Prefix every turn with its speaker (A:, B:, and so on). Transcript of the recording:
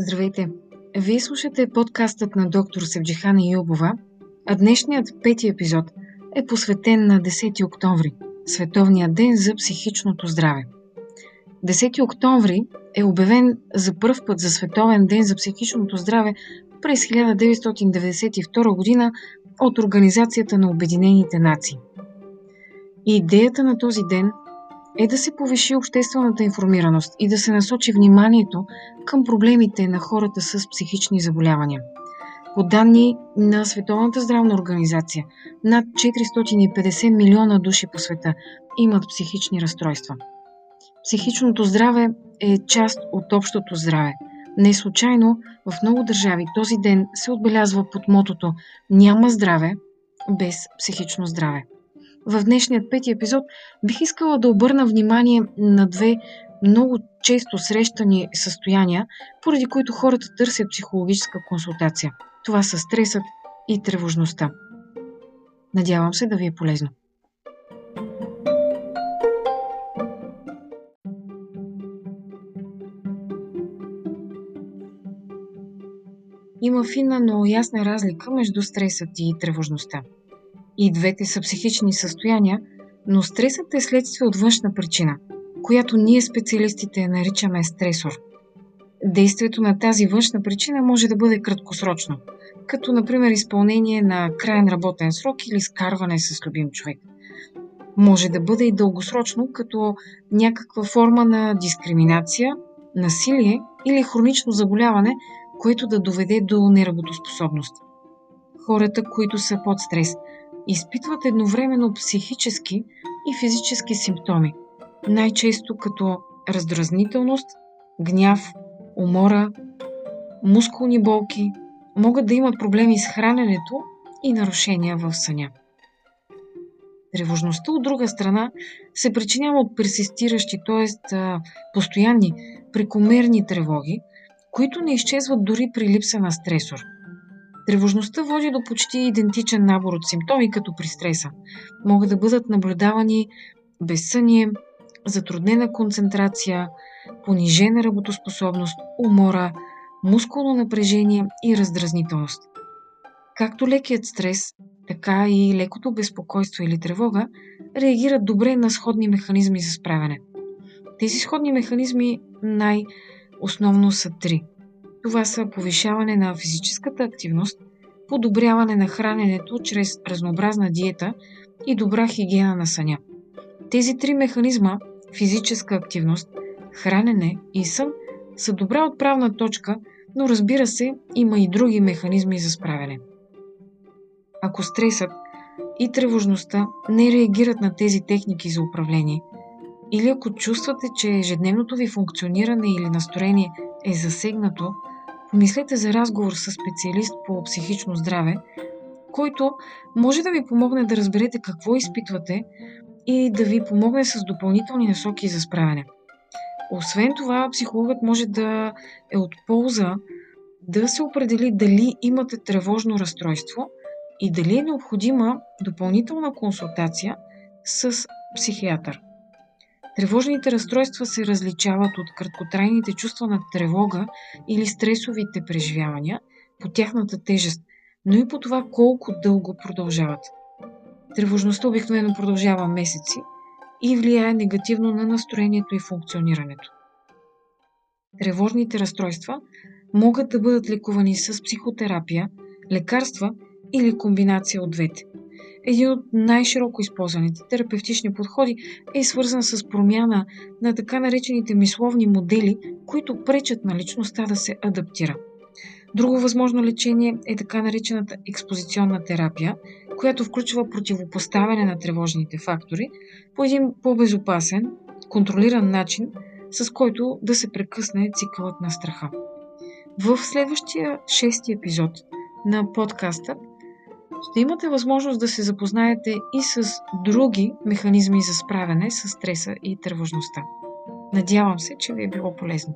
A: Здравейте! Вие слушате подкастът на доктор Севджихана Юбова, а днешният пети епизод е посветен на 10 октомври, Световния ден за психичното здраве. 10 октомври е обявен за първ път за Световен ден за психичното здраве през 1992 година от Организацията на Обединените нации. идеята на този ден е да се повиши обществената информираност и да се насочи вниманието към проблемите на хората с психични заболявания. По данни на Световната здравна организация, над 450 милиона души по света имат психични разстройства. Психичното здраве е част от общото здраве. Не случайно в много държави този ден се отбелязва под мотото Няма здраве без психично здраве в днешният пети епизод бих искала да обърна внимание на две много често срещани състояния, поради които хората търсят психологическа консултация. Това са стресът и тревожността. Надявам се да ви е полезно. Има финна, но ясна разлика между стресът и тревожността. И двете са психични състояния, но стресът е следствие от външна причина, която ние специалистите наричаме стресор. Действието на тази външна причина може да бъде краткосрочно, като например изпълнение на крайен работен срок или скарване с любим човек. Може да бъде и дългосрочно, като някаква форма на дискриминация, насилие или хронично заболяване, което да доведе до неработоспособност. Хората, които са под стрес – изпитват едновременно психически и физически симптоми, най-често като раздразнителност, гняв, умора, мускулни болки, могат да имат проблеми с храненето и нарушения в съня. Тревожността от друга страна се причинява от персистиращи, т.е. постоянни, прекомерни тревоги, които не изчезват дори при липса на стресор – Тревожността води до почти идентичен набор от симптоми като при стреса. Могат да бъдат наблюдавани безсъние, затруднена концентрация, понижена работоспособност, умора, мускулно напрежение и раздразнителност. Както лекият стрес, така и лекото безпокойство или тревога реагират добре на сходни механизми за справяне. Тези сходни механизми най-основно са три – това са повишаване на физическата активност, подобряване на храненето чрез разнообразна диета и добра хигиена на съня. Тези три механизма физическа активност, хранене и сън са добра отправна точка, но разбира се, има и други механизми за справяне. Ако стресът и тревожността не реагират на тези техники за управление, или ако чувствате, че ежедневното ви функциониране или настроение е засегнато помислете за разговор с специалист по психично здраве, който може да ви помогне да разберете какво изпитвате и да ви помогне с допълнителни насоки за справяне. Освен това, психологът може да е от полза да се определи дали имате тревожно разстройство и дали е необходима допълнителна консултация с психиатър. Тревожните разстройства се различават от краткотрайните чувства на тревога или стресовите преживявания по тяхната тежест, но и по това колко дълго продължават. Тревожността обикновено продължава месеци и влияе негативно на настроението и функционирането. Тревожните разстройства могат да бъдат лекувани с психотерапия, лекарства или комбинация от двете – един от най-широко използваните терапевтични подходи е свързан с промяна на така наречените мисловни модели, които пречат на личността да се адаптира. Друго възможно лечение е така наречената експозиционна терапия, която включва противопоставяне на тревожните фактори по един по-безопасен, контролиран начин, с който да се прекъсне цикълът на страха. В следващия шести епизод на подкаста ще имате възможност да се запознаете и с други механизми за справяне с стреса и тревожността. Надявам се, че ви е било полезно.